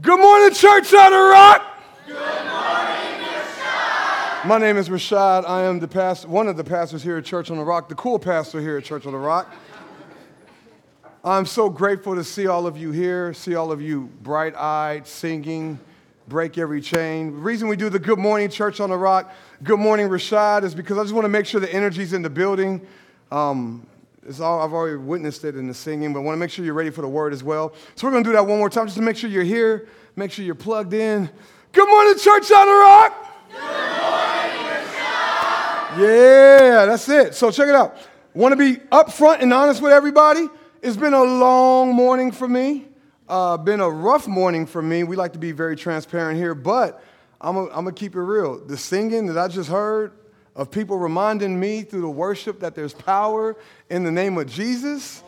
Good morning, Church on the Rock. Good morning, Rashad. My name is Rashad. I am the pastor, one of the pastors here at Church on the Rock, the cool pastor here at Church on the Rock. I'm so grateful to see all of you here, see all of you bright eyed, singing, break every chain. The reason we do the Good Morning Church on the Rock, Good Morning Rashad, is because I just want to make sure the energy's in the building. Um, it's all, I've already witnessed it in the singing, but I want to make sure you're ready for the word as well. So we're going to do that one more time just to make sure you're here, make sure you're plugged in. Good morning, Church on the Rock. Good morning. Yeah, that's it. So check it out. Want to be upfront and honest with everybody? It's been a long morning for me. Uh, been a rough morning for me. We like to be very transparent here, but I'm going to keep it real. The singing that I just heard, of people reminding me through the worship that there's power in the name of Jesus.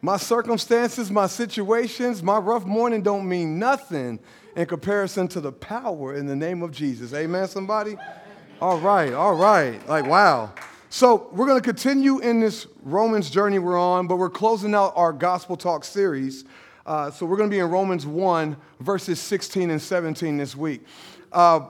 My circumstances, my situations, my rough morning don't mean nothing in comparison to the power in the name of Jesus. Amen, somebody? All right, all right. Like, wow. So, we're going to continue in this Romans journey we're on, but we're closing out our Gospel Talk series. Uh, so, we're going to be in Romans 1, verses 16 and 17 this week. Uh,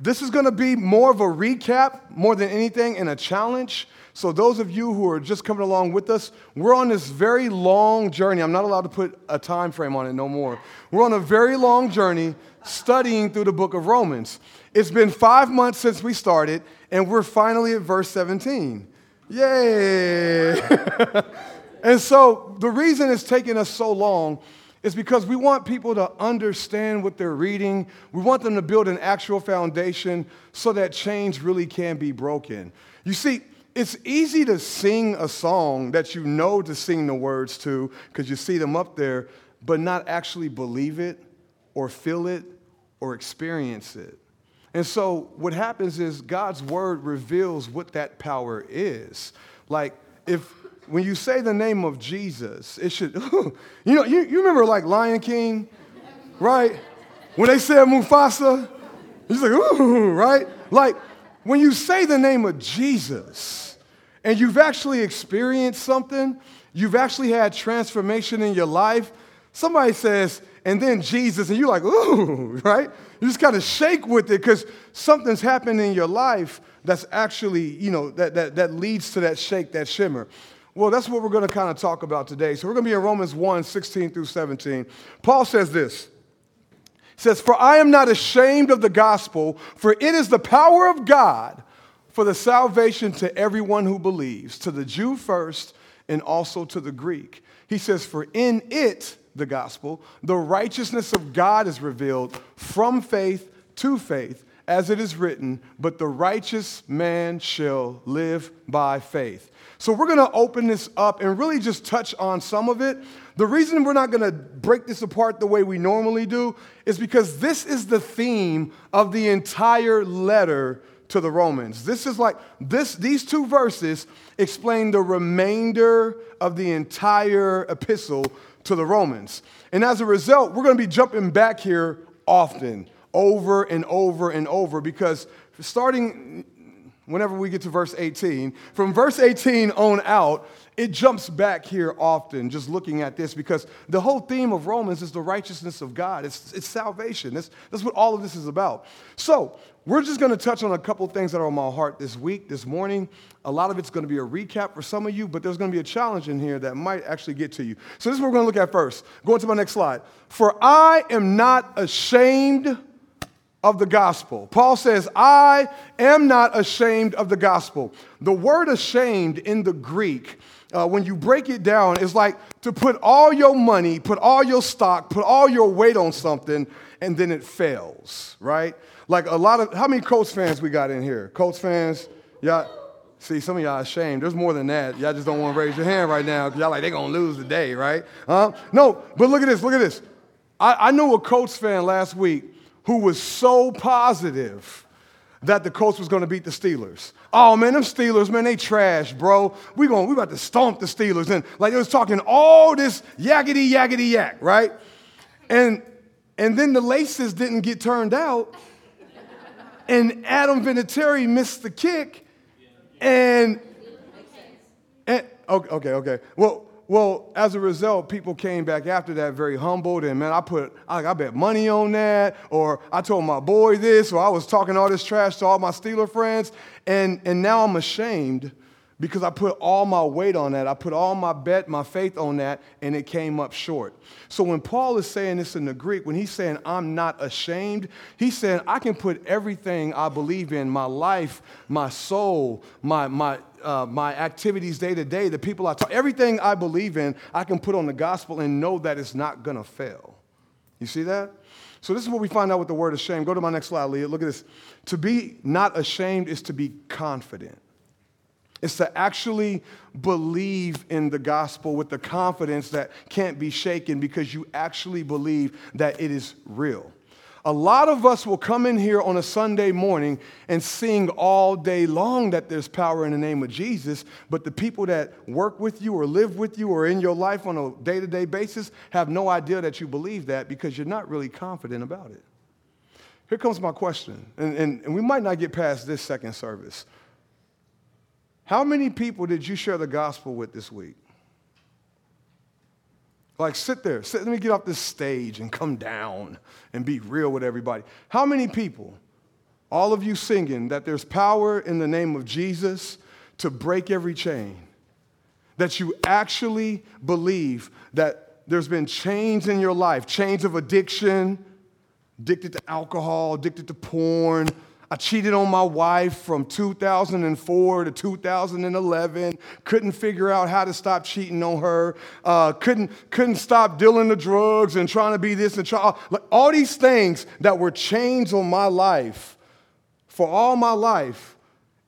this is going to be more of a recap, more than anything, and a challenge. So, those of you who are just coming along with us, we're on this very long journey. I'm not allowed to put a time frame on it no more. We're on a very long journey studying through the book of Romans. It's been five months since we started, and we're finally at verse 17. Yay! and so, the reason it's taking us so long is because we want people to understand what they're reading. We want them to build an actual foundation so that change really can be broken. You see, it's easy to sing a song that you know to sing the words to because you see them up there, but not actually believe it or feel it or experience it. And so what happens is God's word reveals what that power is. Like if when you say the name of Jesus, it should, you know, you, you remember like Lion King, right? When they said Mufasa, he's like, ooh, right? Like when you say the name of Jesus and you've actually experienced something, you've actually had transformation in your life, somebody says, and then Jesus, and you're like, ooh, right? You just kind of shake with it because something's happened in your life that's actually, you know, that, that, that leads to that shake, that shimmer. Well, that's what we're going to kind of talk about today. So we're going to be in Romans 1 16 through 17. Paul says this. He says, For I am not ashamed of the gospel, for it is the power of God for the salvation to everyone who believes, to the Jew first and also to the Greek. He says, For in it, the gospel, the righteousness of God is revealed from faith to faith, as it is written, But the righteous man shall live by faith. So we're going to open this up and really just touch on some of it. The reason we're not going to break this apart the way we normally do is because this is the theme of the entire letter to the Romans. This is like this these two verses explain the remainder of the entire epistle to the Romans. And as a result, we're going to be jumping back here often, over and over and over because starting whenever we get to verse 18. From verse 18 on out, it jumps back here often just looking at this because the whole theme of Romans is the righteousness of God. It's, it's salvation. That's, that's what all of this is about. So, we're just going to touch on a couple things that are on my heart this week, this morning. A lot of it's going to be a recap for some of you, but there's going to be a challenge in here that might actually get to you. So, this is what we're going to look at first. Going to my next slide. For I am not ashamed of the gospel. Paul says, I am not ashamed of the gospel. The word ashamed in the Greek, uh, when you break it down, is like to put all your money, put all your stock, put all your weight on something, and then it fails, right? Like a lot of, how many Colts fans we got in here? Colts fans? Y'all, see, some of y'all ashamed. There's more than that. Y'all just don't want to raise your hand right now because y'all like, they're going to lose today, right? Huh? No, but look at this, look at this. I, I knew a Colts fan last week who was so positive that the Colts was going to beat the Steelers. Oh man, them Steelers, man, they trash, bro. We going, we about to stomp the Steelers, and like it was talking all this yakety yakety yak, right? And and then the laces didn't get turned out, and Adam Vinatieri missed the kick, and, and okay, okay, okay. Well, well, as a result, people came back after that very humbled, and man, I put, I, I bet money on that, or I told my boy this, or I was talking all this trash to all my Steeler friends, and, and now I'm ashamed because I put all my weight on that. I put all my bet, my faith on that, and it came up short. So when Paul is saying this in the Greek, when he's saying, I'm not ashamed, he's saying, I can put everything I believe in, my life, my soul, my, my, uh, my activities day to day, the people I talk, everything I believe in, I can put on the gospel and know that it's not going to fail. You see that? So this is what we find out with the word ashamed. Go to my next slide, Leah. Look at this. To be not ashamed is to be confident. It's to actually believe in the gospel with the confidence that can't be shaken because you actually believe that it is real. A lot of us will come in here on a Sunday morning and sing all day long that there's power in the name of Jesus, but the people that work with you or live with you or in your life on a day to day basis have no idea that you believe that because you're not really confident about it. Here comes my question, and, and, and we might not get past this second service. How many people did you share the gospel with this week? Like, sit there. Sit, let me get off this stage and come down and be real with everybody. How many people, all of you singing, that there's power in the name of Jesus to break every chain? That you actually believe that there's been chains in your life, chains of addiction, addicted to alcohol, addicted to porn, I cheated on my wife from 2004 to 2011. Couldn't figure out how to stop cheating on her. Uh, couldn't, couldn't stop dealing the drugs and trying to be this and try. Like all these things that were chains on my life for all my life.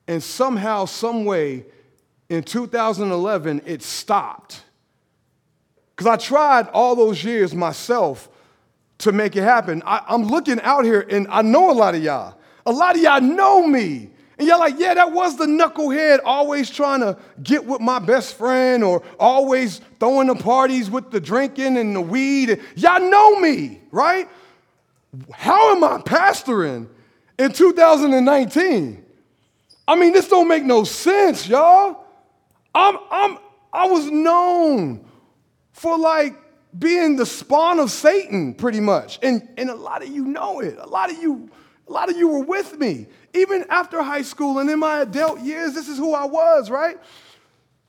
And somehow, some way, in 2011, it stopped. Because I tried all those years myself to make it happen. I, I'm looking out here and I know a lot of y'all. A lot of y'all know me. And y'all like, yeah, that was the knucklehead always trying to get with my best friend or always throwing the parties with the drinking and the weed. Y'all know me, right? How am I pastoring in 2019? I mean, this don't make no sense, y'all. I'm, I'm, I was known for like being the spawn of Satan, pretty much. And, and a lot of you know it. A lot of you a lot of you were with me. Even after high school and in my adult years, this is who I was, right?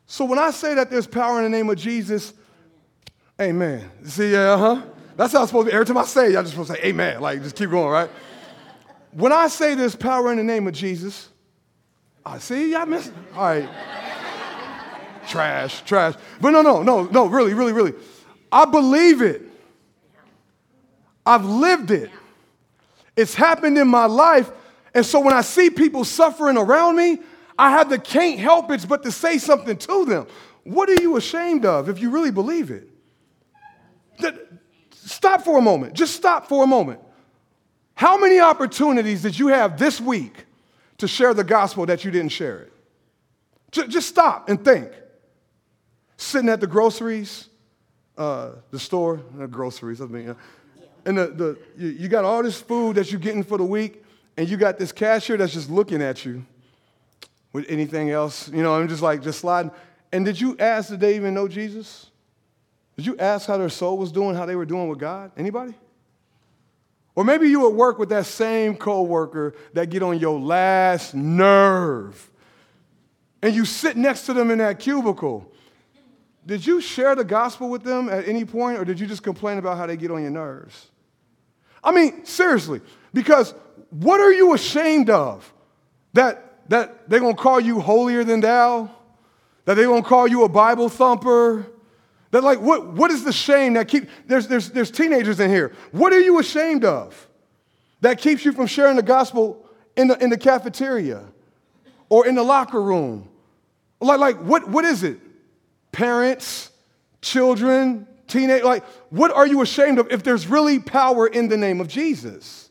So when I say that there's power in the name of Jesus, amen. See, yeah, uh huh. That's how it's supposed to be. Every time I say it, y'all just supposed to say amen. Like, just keep going, right? When I say there's power in the name of Jesus, I see, y'all miss. All right. trash, trash. But no, no, no, no, really, really, really. I believe it. I've lived it. It's happened in my life. And so when I see people suffering around me, I have to can't help it but to say something to them. What are you ashamed of if you really believe it? That Stop for a moment. Just stop for a moment. How many opportunities did you have this week to share the gospel that you didn't share it? Just stop and think. Sitting at the groceries, uh, the store, the groceries, I mean, uh, and the, the, you, you got all this food that you're getting for the week, and you got this cashier that's just looking at you with anything else. You know, I'm just like, just sliding. And did you ask, did they even know Jesus? Did you ask how their soul was doing, how they were doing with God? Anybody? Or maybe you at work with that same coworker that get on your last nerve. And you sit next to them in that cubicle. Did you share the gospel with them at any point, or did you just complain about how they get on your nerves? I mean, seriously, because what are you ashamed of? That, that they're gonna call you holier than thou? That they're gonna call you a Bible thumper? That like what, what is the shame that keep there's, there's, there's teenagers in here. What are you ashamed of that keeps you from sharing the gospel in the, in the cafeteria or in the locker room? Like, like what, what is it? Parents, children, teenage, like, what are you ashamed of if there's really power in the name of Jesus?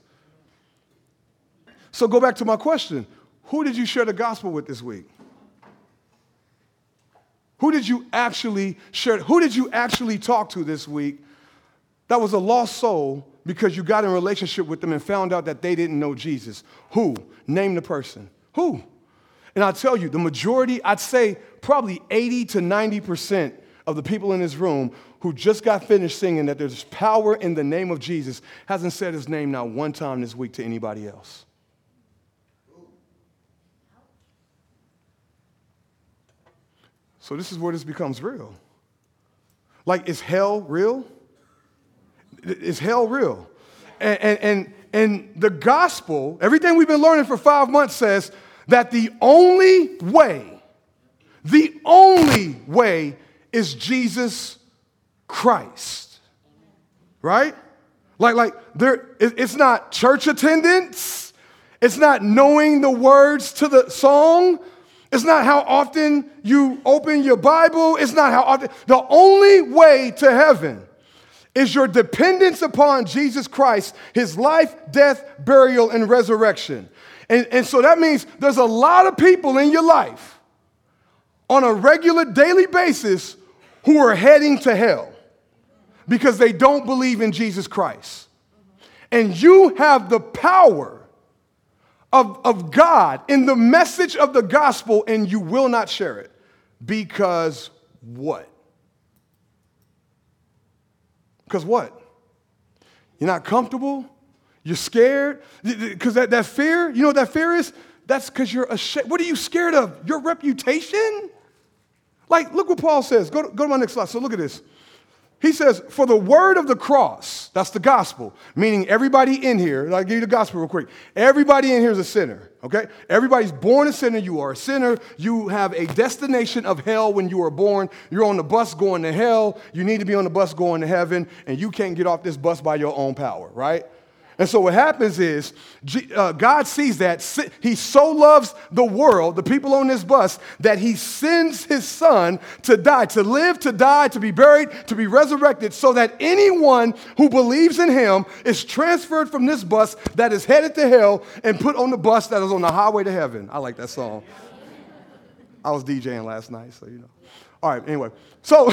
So go back to my question. Who did you share the gospel with this week? Who did you actually share? Who did you actually talk to this week that was a lost soul because you got in relationship with them and found out that they didn't know Jesus? Who? Name the person. Who? And I tell you, the majority, I'd say probably 80 to 90% of the people in this room who just got finished singing that there's power in the name of Jesus hasn't said his name not one time this week to anybody else. So, this is where this becomes real. Like, is hell real? Is hell real? And, and, and, and the gospel, everything we've been learning for five months says that the only way, the only way is Jesus Christ. Right? Like, like there, it's not church attendance. It's not knowing the words to the song. It's not how often you open your Bible. It's not how often. The only way to heaven is your dependence upon Jesus Christ, his life, death, burial, and resurrection. And, and so that means there's a lot of people in your life on a regular daily basis who are heading to hell because they don't believe in Jesus Christ. And you have the power of, of God in the message of the gospel, and you will not share it. Because what? Because what? You're not comfortable? You're scared? Because that, that fear, you know what that fear is? That's because you're ashamed. What are you scared of? Your reputation? Like, look what Paul says. Go to, go to my next slide. So look at this. He says, For the word of the cross, that's the gospel, meaning everybody in here, I'll give you the gospel real quick. Everybody in here is a sinner, okay? Everybody's born a sinner. You are a sinner. You have a destination of hell when you are born. You're on the bus going to hell. You need to be on the bus going to heaven, and you can't get off this bus by your own power, right? And so what happens is uh, God sees that. He so loves the world, the people on this bus, that he sends his son to die, to live, to die, to be buried, to be resurrected, so that anyone who believes in him is transferred from this bus that is headed to hell and put on the bus that is on the highway to heaven. I like that song. I was DJing last night, so you know. All right, anyway. So,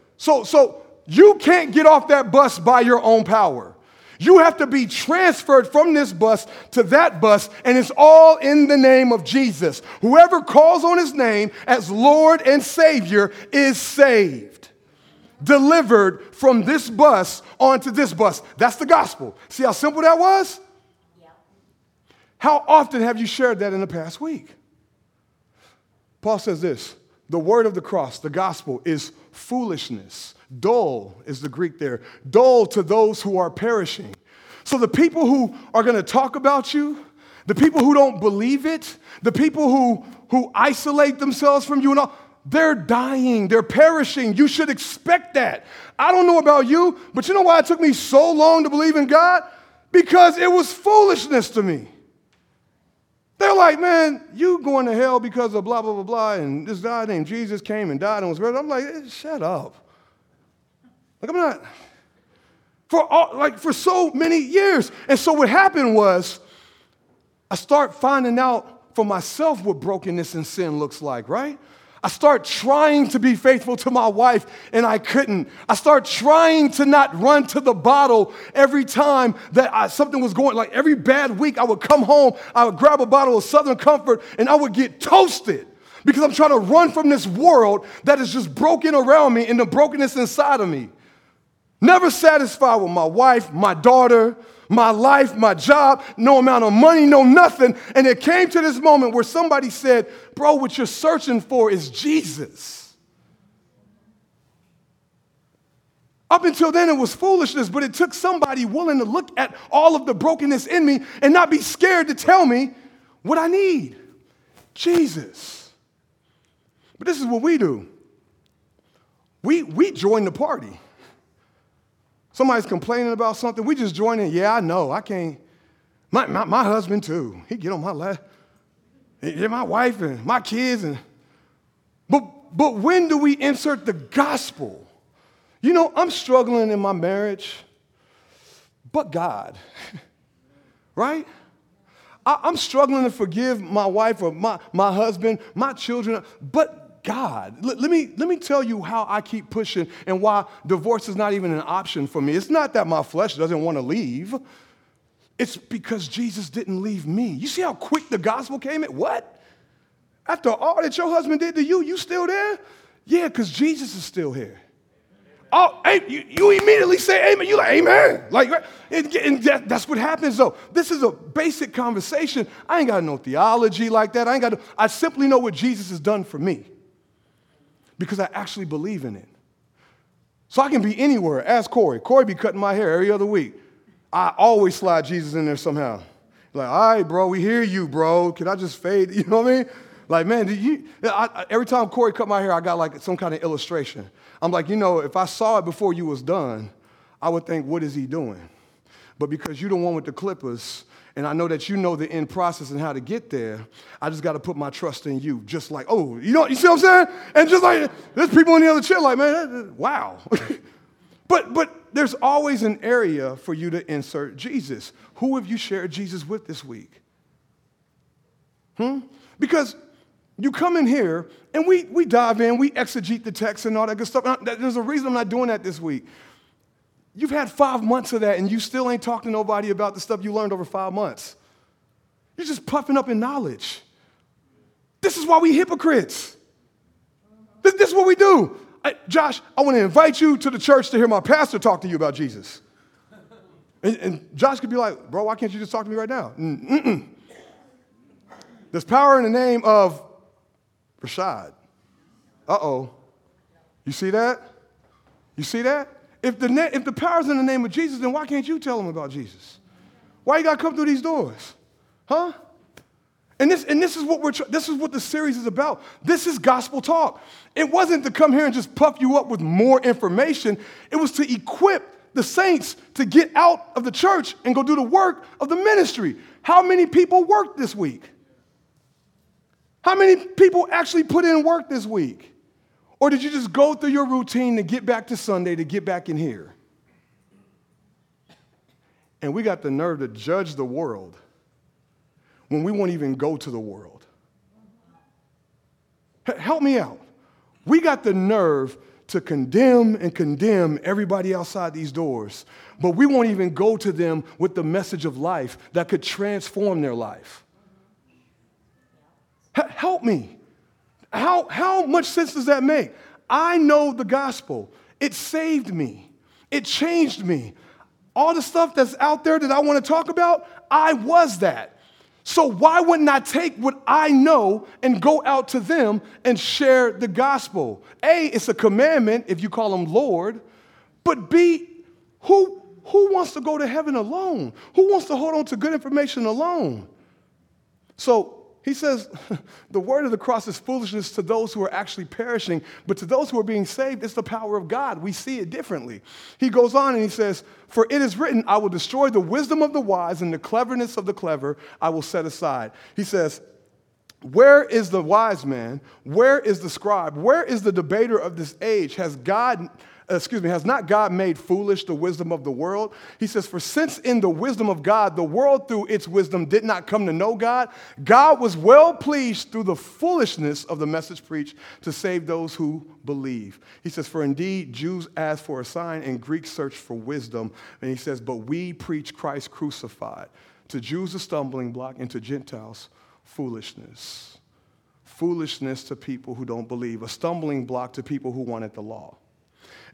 so, so you can't get off that bus by your own power. You have to be transferred from this bus to that bus, and it's all in the name of Jesus. Whoever calls on his name as Lord and Savior is saved, delivered from this bus onto this bus. That's the gospel. See how simple that was? Yeah. How often have you shared that in the past week? Paul says this the word of the cross, the gospel, is foolishness Dull is the Greek there. Dull to those who are perishing. So the people who are going to talk about you, the people who don't believe it, the people who, who isolate themselves from you and all, they're dying, they're perishing. You should expect that. I don't know about you, but you know why it took me so long to believe in God? Because it was foolishness to me. They're like, man, you going to hell because of blah, blah, blah, blah, and this guy named Jesus came and died and was buried. I'm like, shut up. Like, I'm not, for all, like for so many years. And so what happened was I start finding out for myself what brokenness and sin looks like, right? I start trying to be faithful to my wife and I couldn't. I start trying to not run to the bottle every time that I, something was going, like every bad week I would come home, I would grab a bottle of Southern Comfort and I would get toasted because I'm trying to run from this world that is just broken around me and the brokenness inside of me. Never satisfied with my wife, my daughter, my life, my job, no amount of money, no nothing. And it came to this moment where somebody said, Bro, what you're searching for is Jesus. Up until then, it was foolishness, but it took somebody willing to look at all of the brokenness in me and not be scared to tell me what I need Jesus. But this is what we do we, we join the party. Somebody's complaining about something, we just join in. Yeah, I know. I can't. My, my, my husband, too. He get on my lap. Yeah, my wife and my kids. And, but, but when do we insert the gospel? You know, I'm struggling in my marriage, but God, right? I, I'm struggling to forgive my wife or my, my husband, my children, but God. Let, let, me, let me tell you how I keep pushing and why divorce is not even an option for me. It's not that my flesh doesn't want to leave, it's because Jesus didn't leave me. You see how quick the gospel came in? What? After all that your husband did to you, you still there? Yeah, because Jesus is still here. Oh, hey, you, you, immediately say amen. You're like amen. Like, and, and that, that's what happens though. This is a basic conversation. I ain't got no theology like that. I ain't got. I simply know what Jesus has done for me because I actually believe in it. So I can be anywhere. Ask Corey. Corey be cutting my hair every other week. I always slide Jesus in there somehow. Like, all right, bro, we hear you, bro. Can I just fade? You know what I mean? Like, man, you, I, every time Corey cut my hair, I got like some kind of illustration. I'm like, you know, if I saw it before you was done, I would think, what is he doing? But because you're the one with the clippers, and I know that you know the end process and how to get there, I just got to put my trust in you. Just like, oh, you know, you see what I'm saying? And just like, there's people in the other chair like, man, wow. but, but there's always an area for you to insert Jesus. Who have you shared Jesus with this week? Hmm? Because you come in here and we, we dive in, we exegete the text and all that good stuff. There's a reason I'm not doing that this week. You've had five months of that and you still ain't talking to nobody about the stuff you learned over five months. You're just puffing up in knowledge. This is why we hypocrites. This, this is what we do. I, Josh, I want to invite you to the church to hear my pastor talk to you about Jesus. And, and Josh could be like, bro, why can't you just talk to me right now? Mm-mm. There's power in the name of Rashad. Uh oh. You see that? You see that? If the, if the power's in the name of Jesus, then why can't you tell them about Jesus? Why you gotta come through these doors? Huh? And this, and this is what we're this is what the series is about. This is gospel talk. It wasn't to come here and just puff you up with more information. It was to equip the saints to get out of the church and go do the work of the ministry. How many people worked this week? How many people actually put in work this week? Or did you just go through your routine to get back to Sunday to get back in here? And we got the nerve to judge the world when we won't even go to the world. Help me out. We got the nerve to condemn and condemn everybody outside these doors, but we won't even go to them with the message of life that could transform their life. H- help me. How, how much sense does that make? I know the gospel. It saved me, it changed me. All the stuff that's out there that I want to talk about, I was that. So why wouldn't I take what I know and go out to them and share the gospel? A, it's a commandment if you call him Lord, but B, who, who wants to go to heaven alone? Who wants to hold on to good information alone? So he says, the word of the cross is foolishness to those who are actually perishing, but to those who are being saved, it's the power of God. We see it differently. He goes on and he says, For it is written, I will destroy the wisdom of the wise and the cleverness of the clever I will set aside. He says, where is the wise man? Where is the scribe? Where is the debater of this age? Has God excuse me, has not God made foolish the wisdom of the world? He says, For since in the wisdom of God, the world through its wisdom did not come to know God, God was well pleased through the foolishness of the message preached to save those who believe. He says, For indeed, Jews ask for a sign and Greeks search for wisdom. And he says, But we preach Christ crucified. To Jews, a stumbling block, and to Gentiles, foolishness. Foolishness to people who don't believe, a stumbling block to people who wanted the law.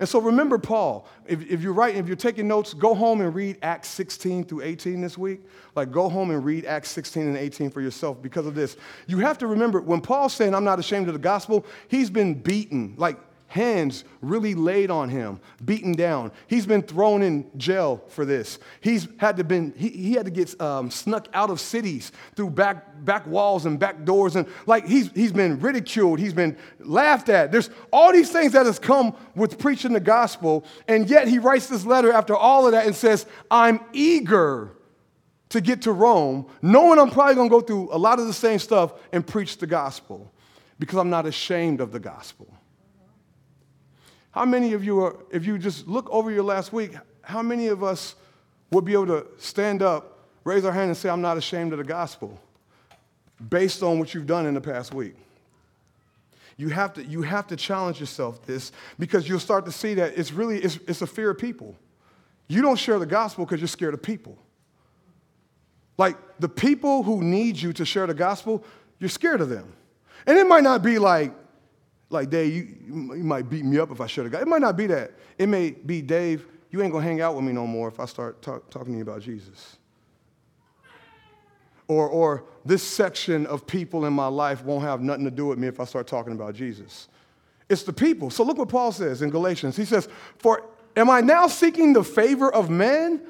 And so remember Paul. If, if you're writing, if you're taking notes, go home and read Acts 16 through 18 this week. Like go home and read Acts 16 and 18 for yourself because of this. You have to remember when Paul's saying, I'm not ashamed of the gospel, he's been beaten. Like hands really laid on him, beaten down. He's been thrown in jail for this. He's had to been he, he had to get um, snuck out of cities through back back walls and back doors, and like he's he's been ridiculed. He's been laughed at. There's all these things that has come with preaching the gospel, and yet he writes this letter after all of that and says, "I'm eager." To get to Rome, knowing I'm probably gonna go through a lot of the same stuff and preach the gospel because I'm not ashamed of the gospel. How many of you are, if you just look over your last week, how many of us would be able to stand up, raise our hand, and say, I'm not ashamed of the gospel based on what you've done in the past week? You have to, you have to challenge yourself this because you'll start to see that it's really it's, it's a fear of people. You don't share the gospel because you're scared of people. Like the people who need you to share the gospel, you're scared of them. And it might not be like like, Dave, you, you might beat me up if I should have got. It might not be that. It may be, Dave, you ain't gonna hang out with me no more if I start talk, talking to you about Jesus. Or, or this section of people in my life won't have nothing to do with me if I start talking about Jesus. It's the people. So look what Paul says in Galatians. He says, For am I now seeking the favor of men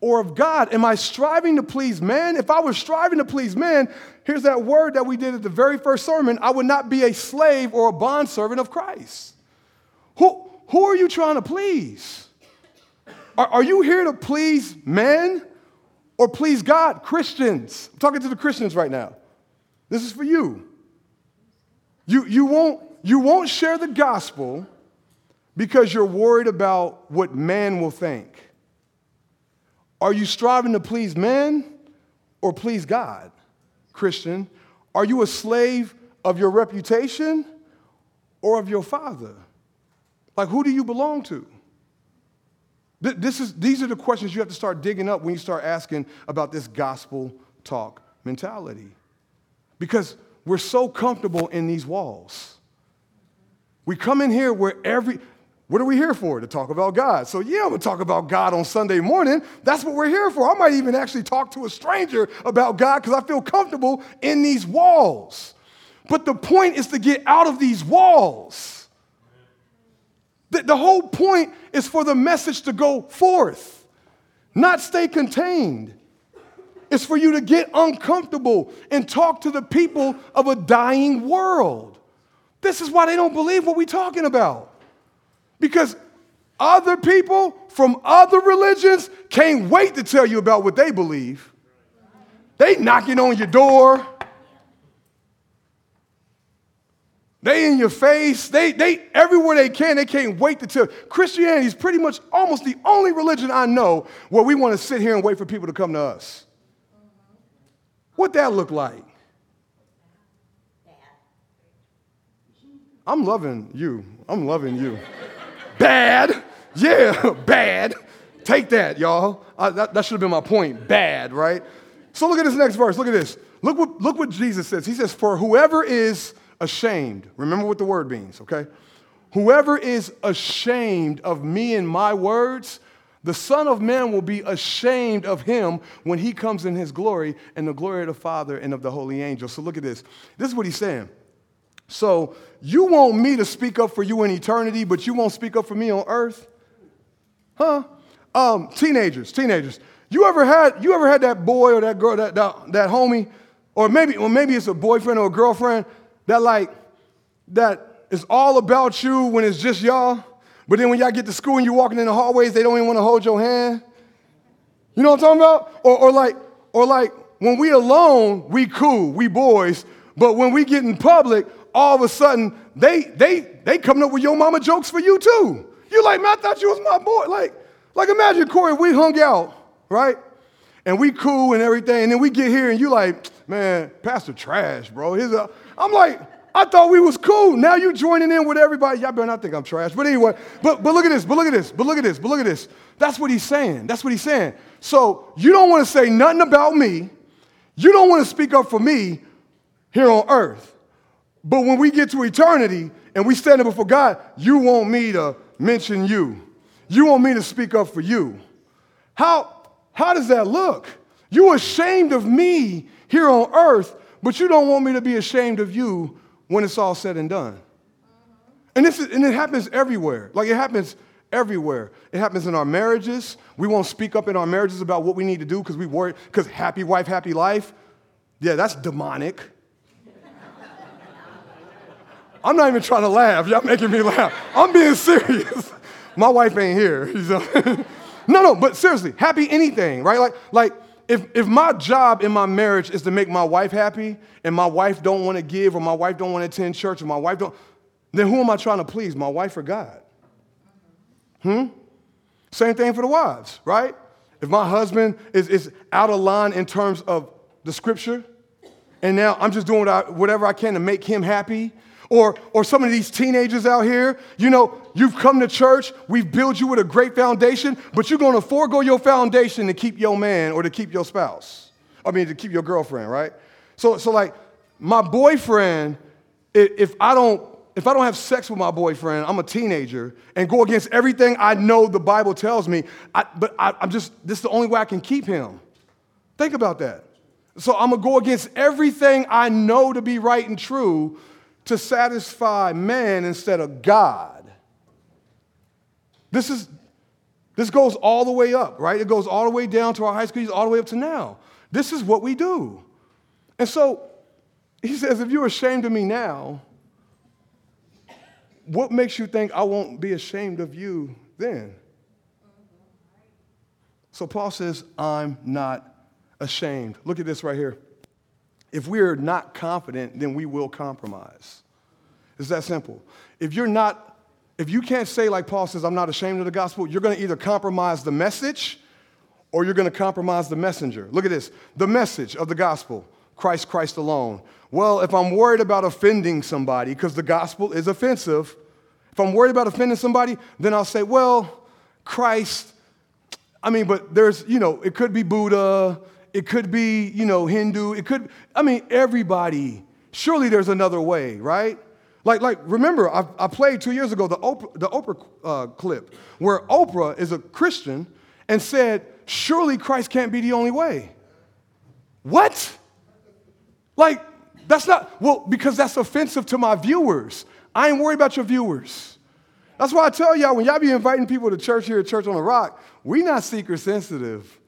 or of God? Am I striving to please man? If I was striving to please man, here's that word that we did at the very first sermon I would not be a slave or a bondservant of Christ. Who, who are you trying to please? Are, are you here to please men or please God? Christians. I'm talking to the Christians right now. This is for you. You, you, won't, you won't share the gospel because you're worried about what man will think. Are you striving to please men or please God? Christian, are you a slave of your reputation or of your father? Like, who do you belong to? This is, these are the questions you have to start digging up when you start asking about this gospel talk mentality. Because we're so comfortable in these walls. We come in here where every, what are we here for? To talk about God. So, yeah, we'll talk about God on Sunday morning. That's what we're here for. I might even actually talk to a stranger about God because I feel comfortable in these walls. But the point is to get out of these walls. The, the whole point is for the message to go forth, not stay contained. It's for you to get uncomfortable and talk to the people of a dying world. This is why they don't believe what we're talking about. Because other people from other religions can't wait to tell you about what they believe. They knocking on your door. They in your face. They, they everywhere they can, they can't wait to tell. Christianity is pretty much almost the only religion I know where we want to sit here and wait for people to come to us. What that look like? I'm loving you. I'm loving you. Bad. Yeah, bad. Take that, y'all. Uh, that, that should have been my point. Bad, right? So look at this next verse. Look at this. Look what, look what Jesus says. He says, For whoever is ashamed, remember what the word means, okay? Whoever is ashamed of me and my words, the Son of Man will be ashamed of him when he comes in his glory and the glory of the Father and of the holy angels. So look at this. This is what he's saying. So you want me to speak up for you in eternity, but you won't speak up for me on earth? Huh? Um, teenagers, teenagers. You ever had you ever had that boy or that girl, that, that, that homie, or maybe, or maybe it's a boyfriend or a girlfriend that like that is all about you when it's just y'all, but then when y'all get to school and you're walking in the hallways, they don't even want to hold your hand. You know what I'm talking about? Or, or like, or like when we alone, we cool, we boys, but when we get in public, all of a sudden they they they coming up with your mama jokes for you too. You're like, man, I thought you was my boy. Like, like imagine Corey, we hung out, right? And we cool and everything, and then we get here and you like, man, Pastor trash, bro. He's a, uh, I'm like, I thought we was cool. Now you joining in with everybody. Y'all better not think I'm trash. But anyway, but, but look at this, but look at this, but look at this, but look at this. That's what he's saying. That's what he's saying. So you don't want to say nothing about me. You don't want to speak up for me here on earth. But when we get to eternity and we stand up before God, you want me to mention you. You want me to speak up for you. How, how does that look? You're ashamed of me here on earth, but you don't want me to be ashamed of you when it's all said and done. Mm-hmm. And, this is, and it happens everywhere. Like it happens everywhere. It happens in our marriages. We won't speak up in our marriages about what we need to do because we worry, because happy wife, happy life. Yeah, that's demonic. I'm not even trying to laugh. Y'all making me laugh. I'm being serious. My wife ain't here. no, no, but seriously, happy anything, right? Like, like if, if my job in my marriage is to make my wife happy and my wife don't want to give or my wife don't want to attend church or my wife don't, then who am I trying to please, my wife or God? Hmm? Same thing for the wives, right? If my husband is, is out of line in terms of the scripture, and now I'm just doing what I, whatever I can to make him happy, or, or some of these teenagers out here, you know, you've come to church, we've built you with a great foundation, but you're to forego your foundation to keep your man or to keep your spouse. I mean, to keep your girlfriend, right? So, so like, my boyfriend, if I don't, if I don't have sex with my boyfriend, I'm a teenager, and go against everything I know the Bible tells me, I, but I, I'm just, this is the only way I can keep him. Think about that. So I'm gonna go against everything I know to be right and true to satisfy man instead of God. This is this goes all the way up, right? It goes all the way down to our high schools, all the way up to now. This is what we do. And so he says, if you're ashamed of me now, what makes you think I won't be ashamed of you then? So Paul says, I'm not ashamed. Look at this right here. If we're not confident, then we will compromise. It's that simple. If you're not, if you can't say, like Paul says, I'm not ashamed of the gospel, you're to either compromise the message or you're to compromise the messenger. Look at this the message of the gospel Christ, Christ alone. Well, if I'm worried about offending somebody, because the gospel is offensive, if I'm worried about offending somebody, then I'll say, well, Christ, I mean, but there's, you know, it could be Buddha, it could be, you know, Hindu, it could, I mean, everybody. Surely there's another way, right? Like, like remember, I, I played two years ago the Oprah, the Oprah uh, clip where Oprah is a Christian and said, surely Christ can't be the only way. What? Like, that's not, well, because that's offensive to my viewers. I ain't worried about your viewers. That's why I tell y'all when y'all be inviting people to church here at Church on the Rock, we not seeker sensitive.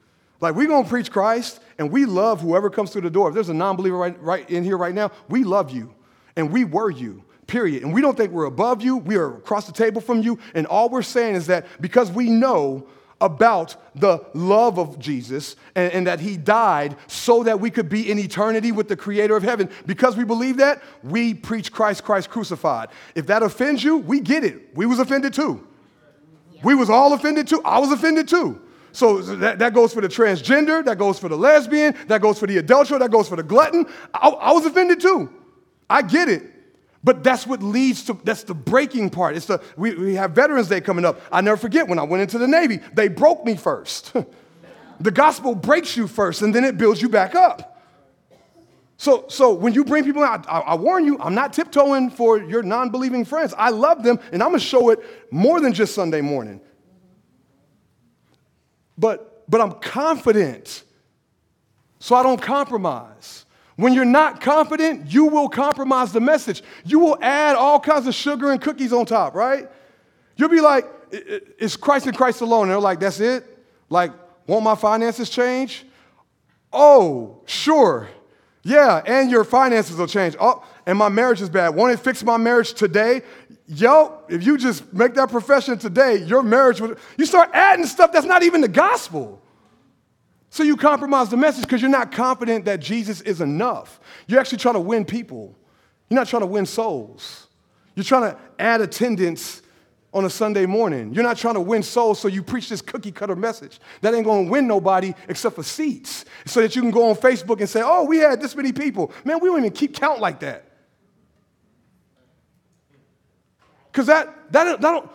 Like, we're gonna preach Christ and we love whoever comes through the door. If there's a non believer right, right in here right now, we love you and we were you period. And we don't think we're above you, we are across the table from you. And all we're saying is that because we know about the love of Jesus and, and, that he died so that we could be in eternity with the creator of heaven. Because we believe that, we preach Christ, Christ crucified. If that offends you, we get it. We was offended too. We was all offended too. I was offended too. So that, that goes for the transgender, that goes for the lesbian, that goes for the adulterer, that goes for the glutton. I, I was offended too. I get it. But that's what leads to, that's the breaking part. It's the, we, we have Veterans Day coming up. I never forget when I went into the Navy, they broke me first. the gospel breaks you first and then it builds you back up. So, so when you bring people out, I, I warn you, I'm not tiptoeing for your non believing friends. I love them and I'm gonna show it more than just Sunday morning. But, but I'm confident, so I don't compromise. When you're not confident, you will compromise the message. You will add all kinds of sugar and cookies on top, right? You'll be like, it's Christ and Christ alone. And they're like, that's it? Like, won't my finances change? Oh, sure. Yeah, and your finances will change. Oh, and my marriage is bad. Won't it fix my marriage today? Yo, if you just make that profession today, your marriage would. You start adding stuff that's not even the gospel. So you compromise the message because you're not confident that Jesus is enough. You're actually trying to win people. You're not trying to win souls. You're trying to add attendance on a Sunday morning. You're not trying to win souls, so you preach this cookie cutter message. That ain't gonna win nobody except for seats. So that you can go on Facebook and say, oh, we had this many people. Man, we don't even keep count like that. Because that, that, that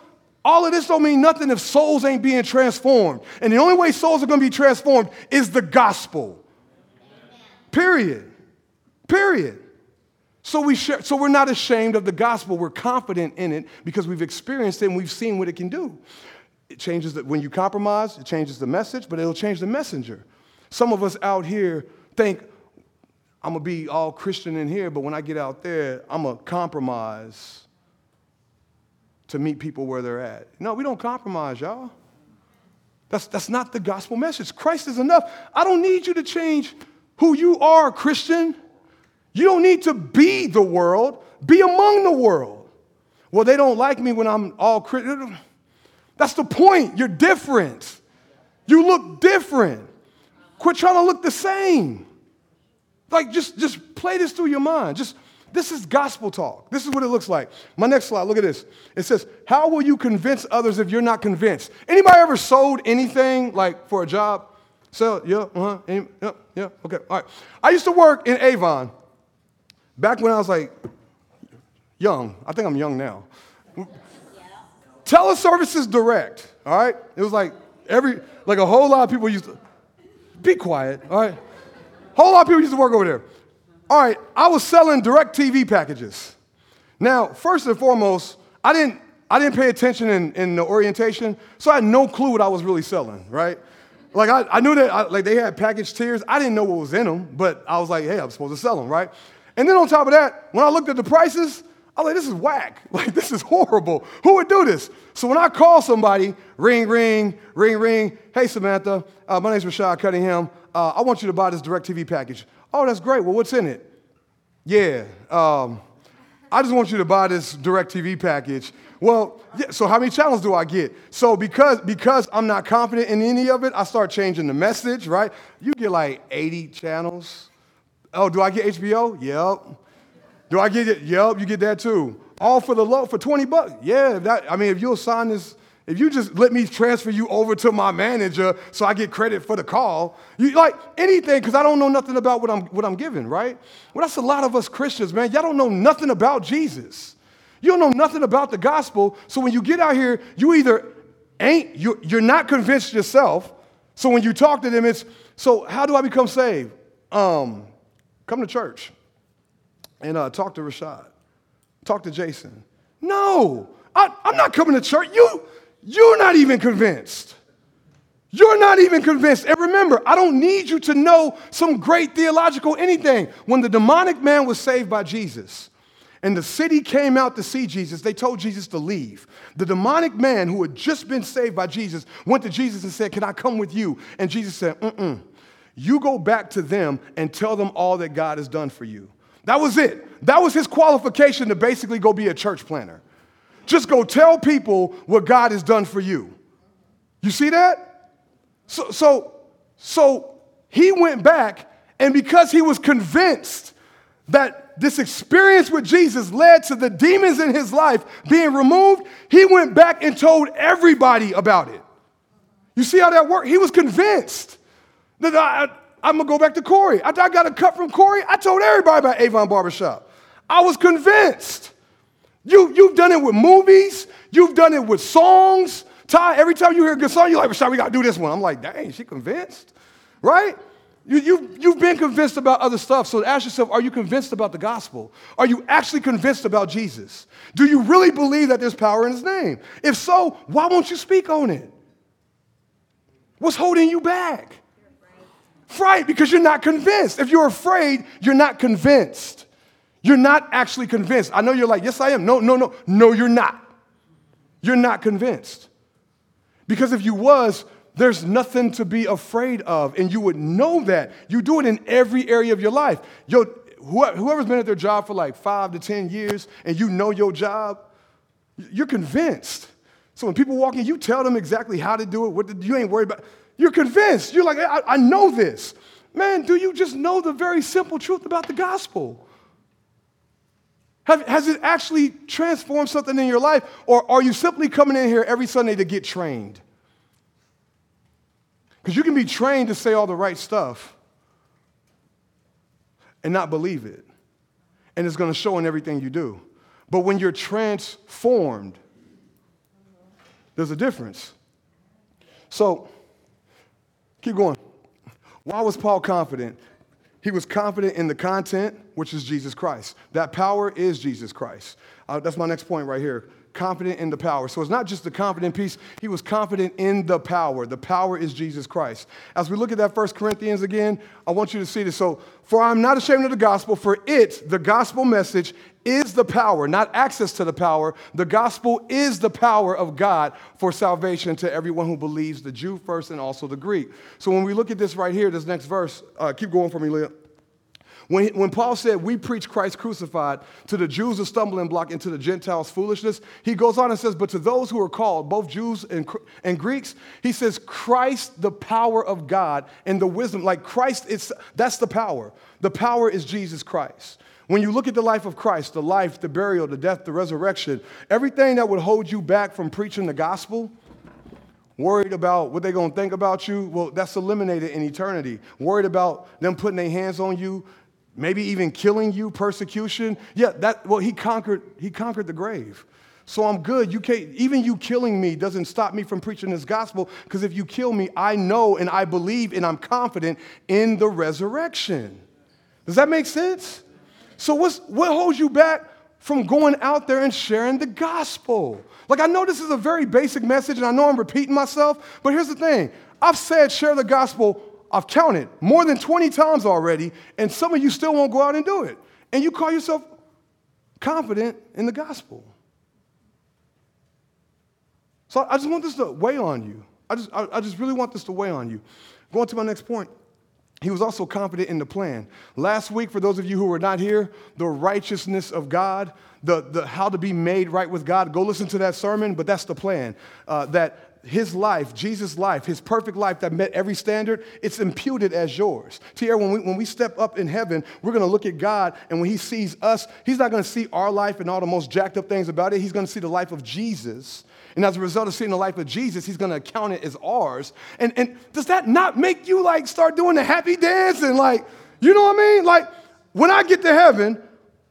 all of this don't mean nothing if souls ain't being transformed. And the only way souls are going to be transformed is the gospel. Period. Period. So, we share, so we're not ashamed of the gospel. We're confident in it because we've experienced it and we've seen what it can do. It changes the, when you compromise, it changes the message, but it'll change the messenger. Some of us out here think, I'm gonna be all Christian in here, but when I get out there, I'm gonna compromise to meet people where they're at. No, we don't compromise, y'all. That's, that's not the gospel message. Christ is enough. I don't need you to change who you are, Christian. You don't need to be the world, be among the world. Well, they don't like me when I'm all Christian. That's the point. You're different. You look different. Quit trying to look the same. Like, just, just play this through your mind. Just this is gospel talk. This is what it looks like. My next slide, look at this. It says, How will you convince others if you're not convinced? Anybody ever sold anything like for a job? Sell, yeah, uh-huh, Any, yeah, yeah, okay, all right. I used to work in Avon back when I was like young. I think I'm young now. Yeah. Teleservices direct, all right? It was like every, like a whole lot of people used to, be quiet, all right? Whole lot of people used to work over there. All right, I was selling DirecTV packages. Now, first and foremost, I didn't, I didn't pay attention in, in the orientation, so I had no clue what I was really selling, right? Like I, I knew that I, like they had package tiers. I didn't know what was in them, but I was like, hey, I'm supposed to sell them, right? And then on top of that, when I looked at the prices, I was like, this is whack. Like this is horrible. Who would do this? So when I call somebody, ring, ring, ring, ring. Hey Samantha, uh, my name's Rashad Cunningham. Uh, I want you to buy this DirecTV package. Oh, that's great. Well, what's in it? Yeah. Um, I just want you to buy this DirecTV package. Well, yeah, so how many channels do I get? So because, because I'm not confident in any of it, I start changing the message, right? You get like 80 channels. Oh, do I get HBO? Yep. Do I get it? Yep, you get that too. All for the low, for 20 bucks. Yeah, that, I mean, if you'll sign this, if you just let me transfer you over to my manager so I get credit for the call, you like anything, because I don't know nothing about what I'm, what I'm giving, right? Well, that's a lot of us Christians, man. Y'all don't know nothing about Jesus. You don't know nothing about the gospel. So when you get out here, you either ain't, you're, you're not convinced yourself. So when you talk to them, it's, so how do I become saved? Um, come to church and uh, talk to Rashad. Talk to Jason. No, I, I'm not coming to church. You, you're not even convinced. You're not even convinced. And remember, I don't need you to know some great theological anything. When the demonic man was saved by Jesus and the city came out to see Jesus, they told Jesus to leave. The demonic man who had just been saved by Jesus went to Jesus and said, Can I come with you? And Jesus said, Mm-mm. You go back to them and tell them all that God has done for you. That was it. That was his qualification to basically go be a church planner. Just go tell people what God has done for you. You see that? So, so, so he went back, and because he was convinced that this experience with Jesus led to the demons in his life being removed, he went back and told everybody about it. You see how that worked? He was convinced that I, am gonna go back to Corey. I, I got a cut from Corey. I told everybody about Avon Barbershop. I was convinced. You, you've done it with movies, you've done it with songs. Ty, every time you hear a good song, you're like, Rashad, we gotta do this one. I'm like, dang, she convinced, right? You, you, you've been convinced about other stuff. So ask yourself, are you convinced about the gospel? Are you actually convinced about Jesus? Do you really believe that there's power in his name? If so, why won't you speak on it? What's holding you back? Right, because you're not convinced. If you're afraid, you're not convinced. You're not actually convinced. I know you're like, yes, I am. No, no, no. No, you're not. You're not convinced. Because if you was, there's nothing to be afraid of, and you would know that. You do it in every area of your life. Yo, whoever's been at their job for like five to 10 years and you know your job, you're convinced. So when people walk in, you tell them exactly how to do it, what to, you ain't worried about. You're convinced. You're like, I, I know this. Man, do you just know the very simple truth about the gospel? Have, has it actually transformed something in your life? Or are you simply coming in here every Sunday to get trained? Because you can be trained to say all the right stuff and not believe it. And it's going to show in everything you do. But when you're transformed, there's a difference. So, keep going. Why was Paul confident? He was confident in the content, which is Jesus Christ. That power is Jesus Christ. Uh, that's my next point right here. Confident in the power. So it's not just the confident piece, he was confident in the power. The power is Jesus Christ. As we look at that First Corinthians again, I want you to see this. So, for I'm not ashamed of the gospel, for it, the gospel message, is the power, not access to the power. The gospel is the power of God for salvation to everyone who believes, the Jew first and also the Greek. So when we look at this right here, this next verse, uh, keep going for me, Leah. When, when Paul said, We preach Christ crucified, to the Jews a stumbling block, and to the Gentiles foolishness, he goes on and says, But to those who are called, both Jews and, and Greeks, he says, Christ, the power of God, and the wisdom. Like Christ, it's, that's the power. The power is Jesus Christ. When you look at the life of Christ, the life, the burial, the death, the resurrection, everything that would hold you back from preaching the gospel, worried about what they're going to think about you, well, that's eliminated in eternity. Worried about them putting their hands on you, maybe even killing you, persecution. Yeah, that well, he conquered, he conquered the grave. So I'm good. You can't, even you killing me doesn't stop me from preaching this gospel, because if you kill me, I know and I believe and I'm confident in the resurrection. Does that make sense? So what's, what holds you back from going out there and sharing the gospel. Like, I know this is a very basic message, and I know I'm repeating myself, but here's the thing I've said share the gospel, I've counted more than 20 times already, and some of you still won't go out and do it. And you call yourself confident in the gospel. So I just want this to weigh on you. I just, I, I just really want this to weigh on you. Going to my next point. He was also confident in the plan. Last week, for those of you who were not here, the righteousness of God, the, the how to be made right with God, go listen to that sermon, but that's the plan. Uh, that his life, Jesus' life, his perfect life that met every standard, it's imputed as yours. Tierra, when we, when we step up in heaven, we're going to look at God, and when he sees us, he's not going to see our life and all the most jacked up things about it. He's going to see the life of Jesus and as a result of seeing the life of Jesus, he's going to count it as ours. And, and does that not make you like start doing the happy dance and like, you know what I mean? Like when I get to heaven,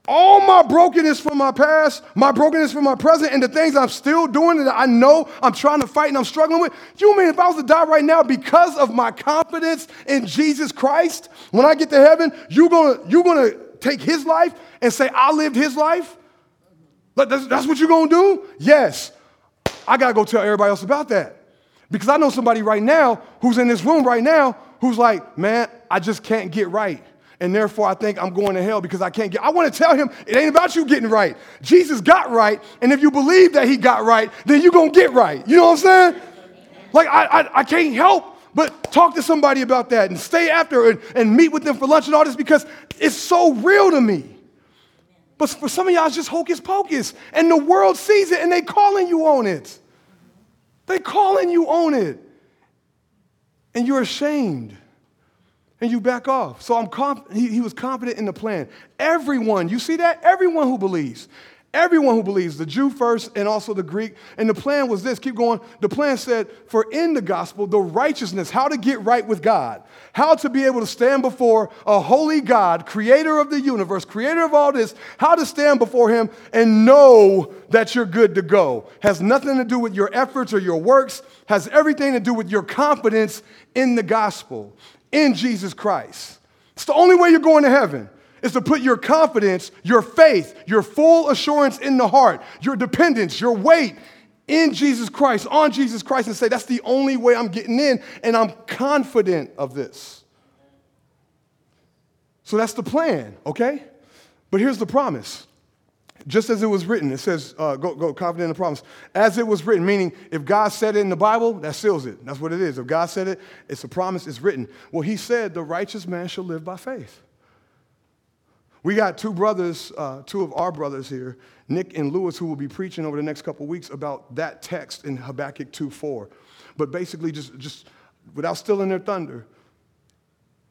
all my brokenness from my past, my brokenness from my present, and the things I'm still doing that I know I'm trying to fight and I'm struggling with. You mean if I was to die right now because of my confidence in Jesus Christ, when I get to heaven, you're gonna, you're gonna take his life and say, I lived his life? That's, that's what you're gonna do? Yes. I got to go tell everybody else about that. Because I know somebody right now who's in this room right now who's like, man, I just can't get right. And therefore, I think I'm going to hell because I can't get. I want to tell him it ain't about you getting right. Jesus got right. And if you believe that he got right, then you're going to get right. You know what I'm saying? Like, I, I, I can't help but talk to somebody about that and stay after and, and meet with them for lunch and all this because it's so real to me. But for some of y'all, it's just hocus pocus. And the world sees it and they calling you on it. They calling you on it. And you're ashamed. And you back off. So I'm conf- he, he was confident in the plan. Everyone, you see that? Everyone who believes. Everyone who believes, the Jew first and also the Greek. And the plan was this keep going. The plan said, for in the gospel, the righteousness, how to get right with God, how to be able to stand before a holy God, creator of the universe, creator of all this, how to stand before him and know that you're good to go. Has nothing to do with your efforts or your works, has everything to do with your confidence in the gospel, in Jesus Christ. It's the only way you're going to heaven is to put your confidence, your faith, your full assurance in the heart, your dependence, your weight in Jesus Christ, on Jesus Christ, and say, that's the only way I'm getting in, and I'm confident of this. So that's the plan, okay? But here's the promise. Just as it was written, it says, uh, go, go confident in the promise. As it was written, meaning if God said it in the Bible, that seals it. That's what it is. If God said it, it's a promise, it's written. Well, He said, the righteous man shall live by faith. We got two brothers, uh, two of our brothers here, Nick and Lewis, who will be preaching over the next couple weeks about that text in Habakkuk 2:4. But basically, just, just without stealing their thunder,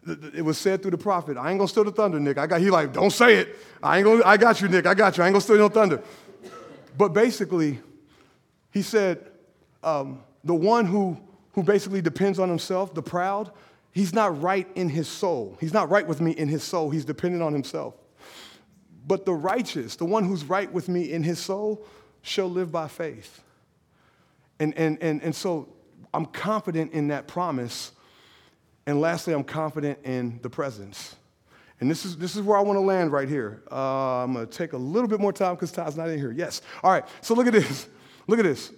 it was said through the prophet, I ain't gonna steal the thunder, Nick. I got he like, don't say it. I ain't gonna, I got you, Nick. I got you. I ain't gonna steal no thunder. But basically, he said, um, the one who who basically depends on himself, the proud, he's not right in his soul. He's not right with me in his soul. He's dependent on himself. But the righteous, the one who's right with me in his soul, shall live by faith. And, and, and, and so I'm confident in that promise. And lastly, I'm confident in the presence. And this is, this is where I want to land right here. Uh, I'm going to take a little bit more time because Todd's not in here. Yes. All right. So look at this. Look at this.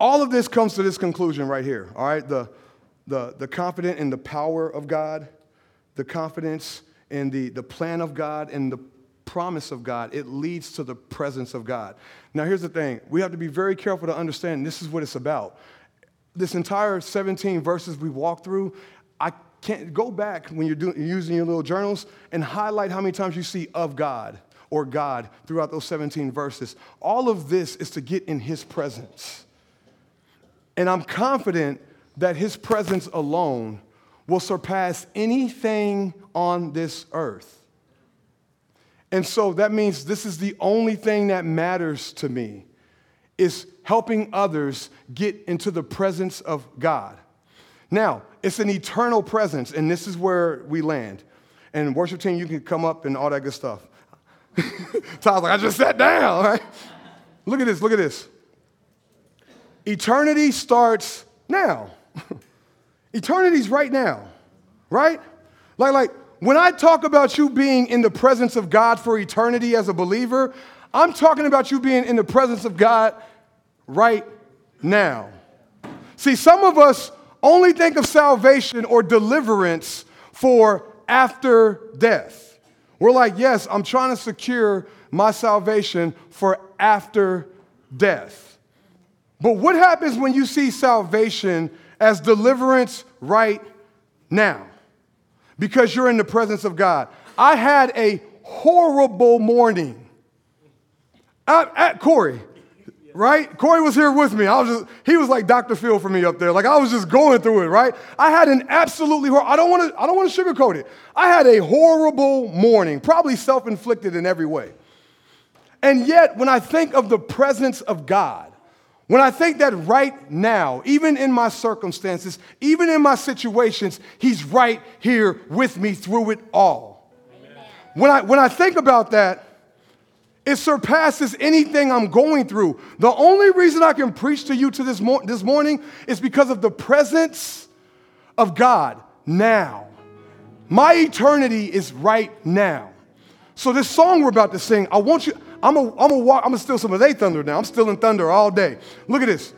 All of this comes to this conclusion right here. All right. The, the, the confident in the power of God, the confidence in the, the plan of God and the promise of God, it leads to the presence of God. Now, here's the thing we have to be very careful to understand this is what it's about. This entire 17 verses we walked through, I can't go back when you're doing, using your little journals and highlight how many times you see of God or God throughout those 17 verses. All of this is to get in His presence. And I'm confident that His presence alone will surpass anything on this earth. And so that means this is the only thing that matters to me is helping others get into the presence of God. Now, it's an eternal presence, and this is where we land. And worship team, you can come up and all that good stuff. Todd's like, I just sat down, right? Look at this, look at this. Eternity starts now. Eternity's right now, right? Like, like when I talk about you being in the presence of God for eternity as a believer, I'm talking about you being in the presence of God right now. See, some of us only think of salvation or deliverance for after death. We're like, yes, I'm trying to secure my salvation for after death. But what happens when you see salvation as deliverance right now? Because you're in the presence of God. I had a horrible morning. At, at Corey, right? Corey was here with me. I was just, he was like Dr. Phil for me up there. Like I was just going through it, right? I had an absolutely I don't want to I don't want to sugarcoat it. I had a horrible morning, probably self-inflicted in every way. And yet, when I think of the presence of God, when I think that right now, even in my circumstances, even in my situations, He's right here with me through it all. When I, when I think about that, it surpasses anything I'm going through. The only reason I can preach to you to this, mo- this morning is because of the presence of God now. My eternity is right now. So this song we're about to sing, I want you, I'm gonna I'm I'm gonna steal some of their thunder now. I'm stealing thunder all day. Look at this.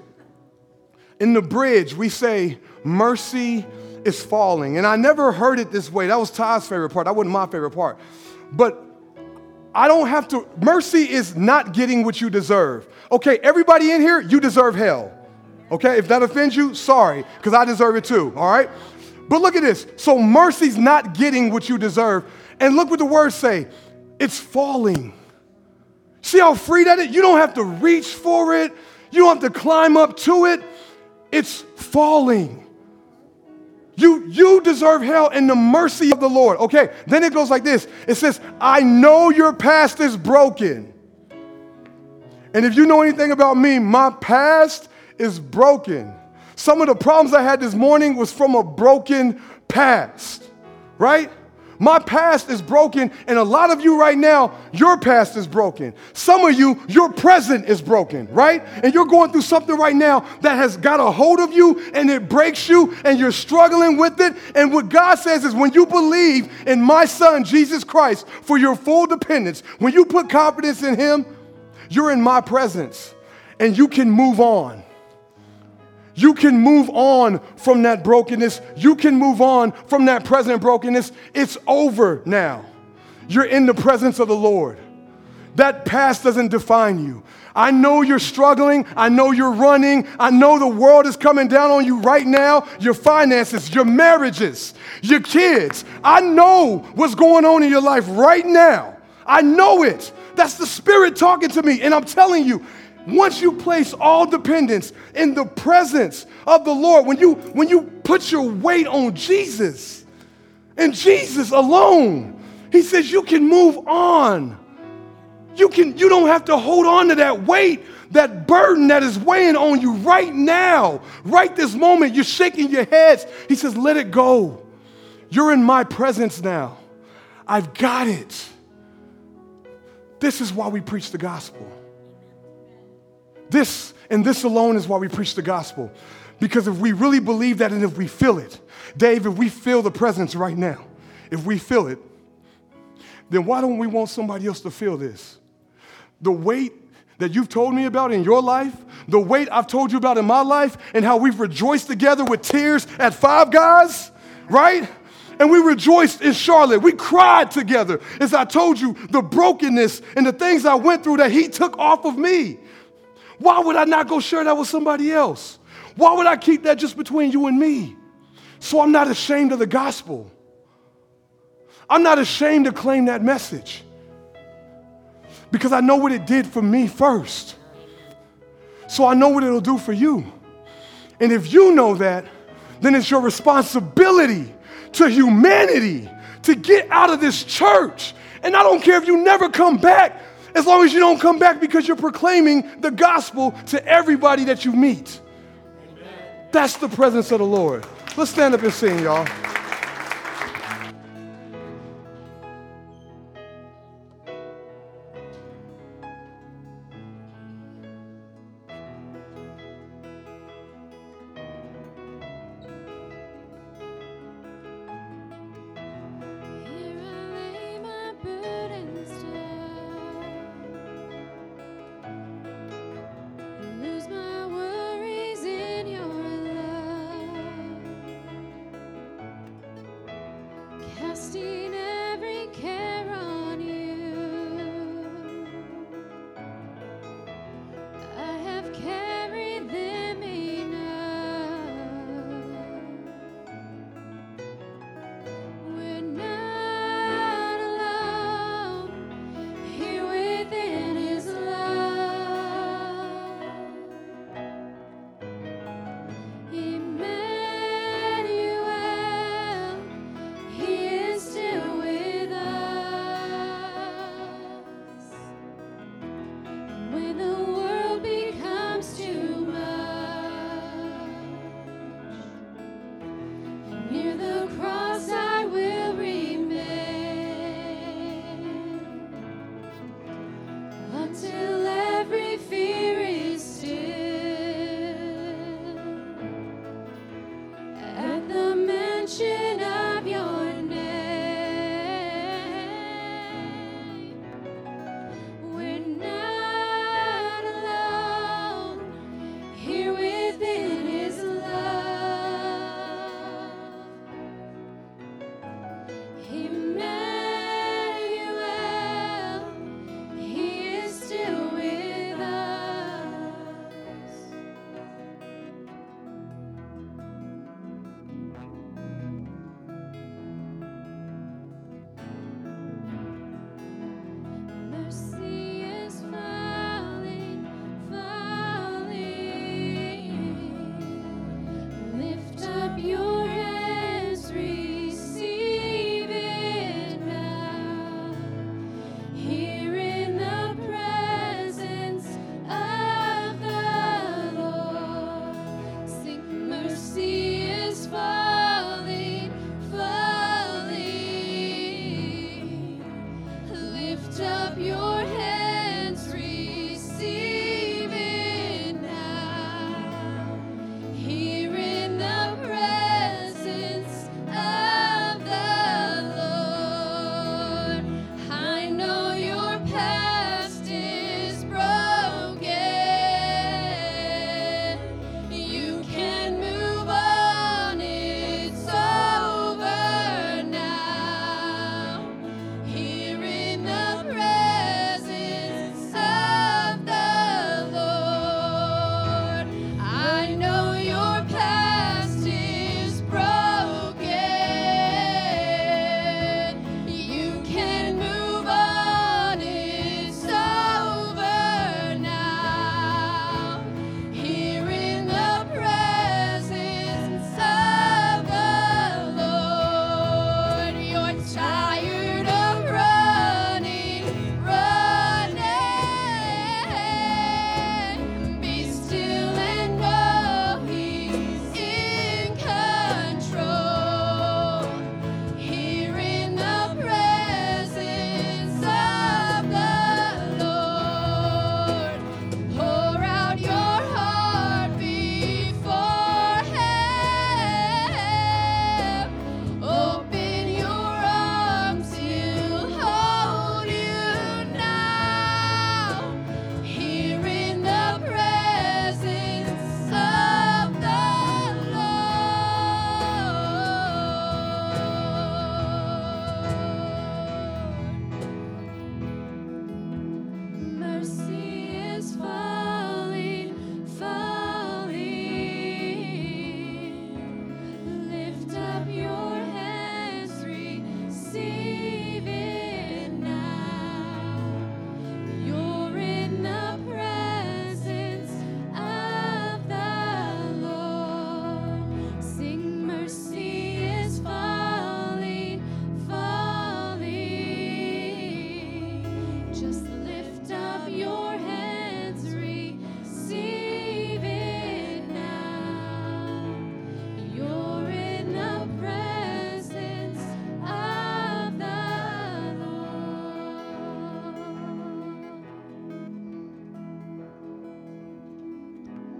In the bridge, we say, mercy is falling. And I never heard it this way. That was Todd's favorite part. That wasn't my favorite part. But I don't have to, mercy is not getting what you deserve. Okay, everybody in here, you deserve hell. Okay, if that offends you, sorry, because I deserve it too, all right? But look at this. So mercy's not getting what you deserve. And look what the words say it's falling. See how free that is? You don't have to reach for it, you don't have to climb up to it. It's falling. You, you deserve hell in the mercy of the Lord. Okay, then it goes like this it says, I know your past is broken. And if you know anything about me, my past is broken. Some of the problems I had this morning was from a broken past, right? My past is broken, and a lot of you right now, your past is broken. Some of you, your present is broken, right? And you're going through something right now that has got a hold of you and it breaks you, and you're struggling with it. And what God says is when you believe in my son, Jesus Christ, for your full dependence, when you put confidence in him, you're in my presence and you can move on. You can move on from that brokenness. You can move on from that present brokenness. It's over now. You're in the presence of the Lord. That past doesn't define you. I know you're struggling. I know you're running. I know the world is coming down on you right now. Your finances, your marriages, your kids. I know what's going on in your life right now. I know it. That's the Spirit talking to me. And I'm telling you, once you place all dependence in the presence of the Lord, when you when you put your weight on Jesus and Jesus alone, he says you can move on. You can you don't have to hold on to that weight, that burden that is weighing on you right now. Right this moment, you're shaking your heads. He says, "Let it go. You're in my presence now. I've got it." This is why we preach the gospel. This and this alone is why we preach the gospel. Because if we really believe that and if we feel it, Dave, if we feel the presence right now, if we feel it, then why don't we want somebody else to feel this? The weight that you've told me about in your life, the weight I've told you about in my life, and how we've rejoiced together with tears at Five Guys, right? And we rejoiced in Charlotte. We cried together as I told you the brokenness and the things I went through that He took off of me. Why would I not go share that with somebody else? Why would I keep that just between you and me? So I'm not ashamed of the gospel. I'm not ashamed to claim that message because I know what it did for me first. So I know what it'll do for you. And if you know that, then it's your responsibility to humanity to get out of this church. And I don't care if you never come back, as long as you don't come back because you're proclaiming the gospel to everybody that you meet. Amen. That's the presence of the Lord. Let's stand up and sing, y'all.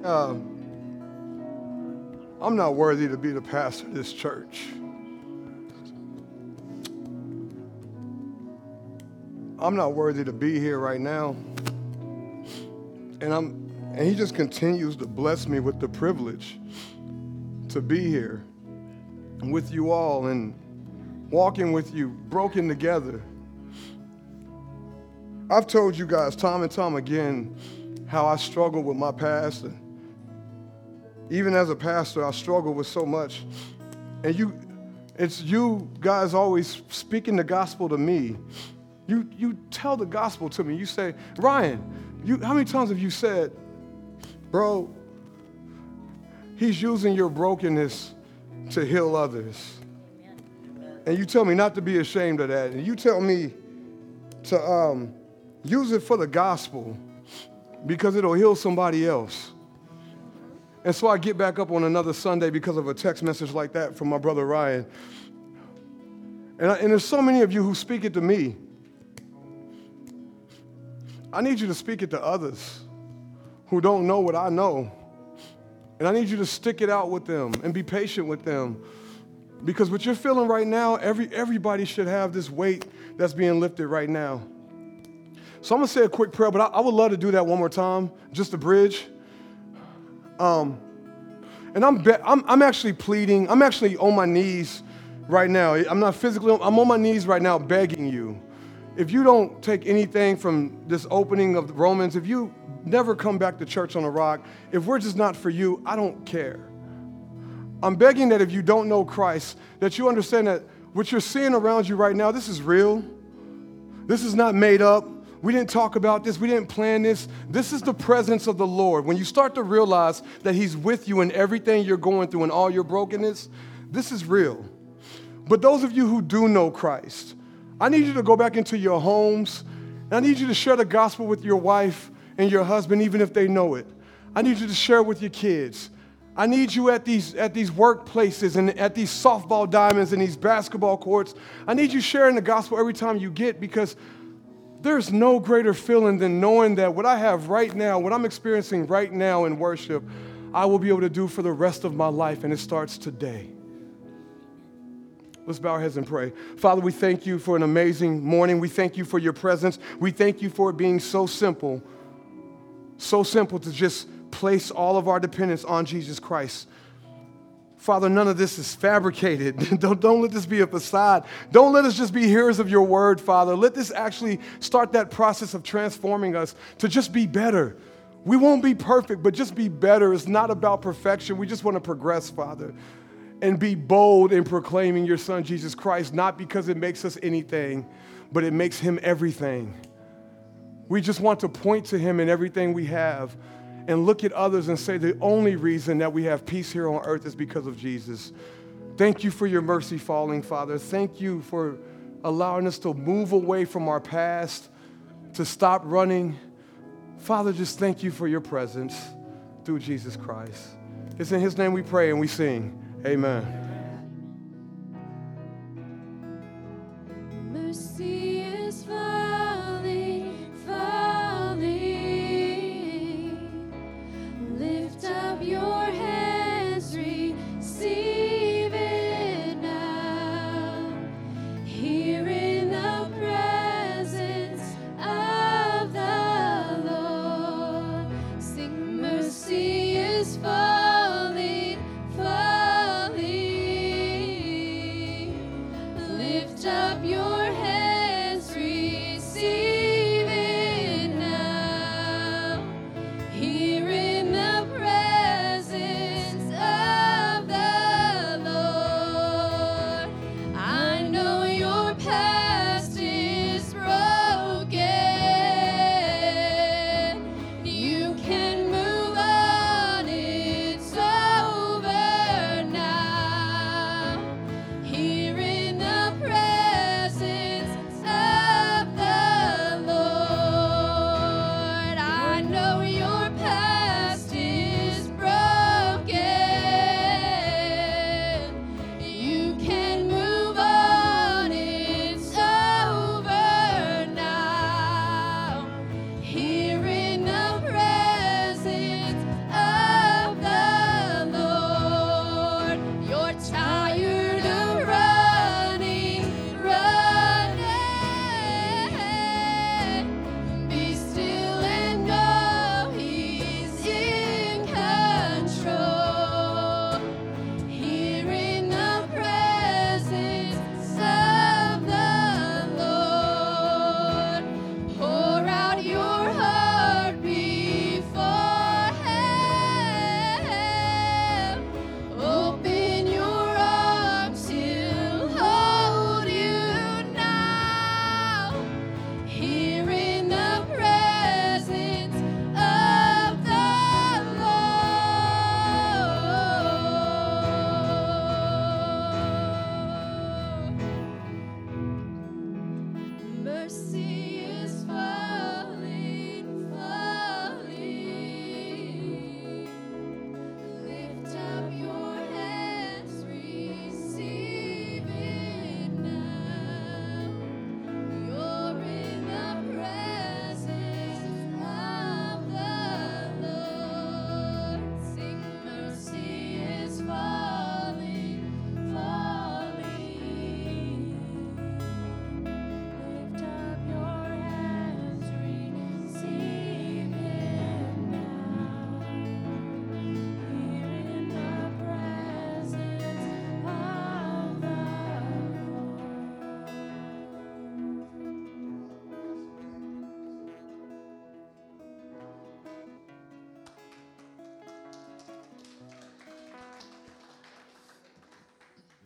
Uh, I'm not worthy to be the pastor of this church. I'm not worthy to be here right now. And I'm and he just continues to bless me with the privilege to be here with you all and walking with you, broken together. I've told you guys time and time again how I struggle with my past. And even as a pastor, I struggle with so much. And you, it's you guys always speaking the gospel to me. You, you tell the gospel to me. You say, Ryan, you, how many times have you said, bro, he's using your brokenness to heal others? And you tell me not to be ashamed of that. And you tell me to um, use it for the gospel because it'll heal somebody else. And so I get back up on another Sunday because of a text message like that from my brother Ryan. And, I, and there's so many of you who speak it to me. I need you to speak it to others who don't know what I know. And I need you to stick it out with them and be patient with them. Because what you're feeling right now, every, everybody should have this weight that's being lifted right now. So I'm gonna say a quick prayer, but I, I would love to do that one more time, just a bridge. Um, and I'm, be- I'm, I'm actually pleading, I'm actually on my knees right now. I'm not physically, I'm on my knees right now begging you. If you don't take anything from this opening of Romans, if you never come back to church on a rock, if we're just not for you, I don't care. I'm begging that if you don't know Christ, that you understand that what you're seeing around you right now, this is real. This is not made up. We didn't talk about this. We didn't plan this. This is the presence of the Lord. When you start to realize that He's with you in everything you're going through and all your brokenness, this is real. But those of you who do know Christ, I need you to go back into your homes. And I need you to share the gospel with your wife and your husband, even if they know it. I need you to share it with your kids. I need you at these, at these workplaces and at these softball diamonds and these basketball courts. I need you sharing the gospel every time you get because there's no greater feeling than knowing that what I have right now, what I'm experiencing right now in worship, I will be able to do for the rest of my life, and it starts today. Let's bow our heads and pray. Father, we thank you for an amazing morning. We thank you for your presence. We thank you for it being so simple, so simple to just place all of our dependence on Jesus Christ. Father, none of this is fabricated. don't, don't let this be a facade. Don't let us just be hearers of your word, Father. Let this actually start that process of transforming us to just be better. We won't be perfect, but just be better. It's not about perfection. We just want to progress, Father, and be bold in proclaiming your Son, Jesus Christ, not because it makes us anything, but it makes him everything. We just want to point to him in everything we have and look at others and say the only reason that we have peace here on earth is because of Jesus. Thank you for your mercy falling, Father. Thank you for allowing us to move away from our past, to stop running. Father, just thank you for your presence through Jesus Christ. It's in his name we pray and we sing. Amen.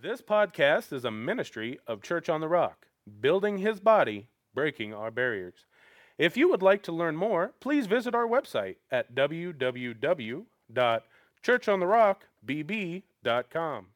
This podcast is a ministry of Church on the Rock, building his body, breaking our barriers. If you would like to learn more, please visit our website at www.churchontherockbb.com.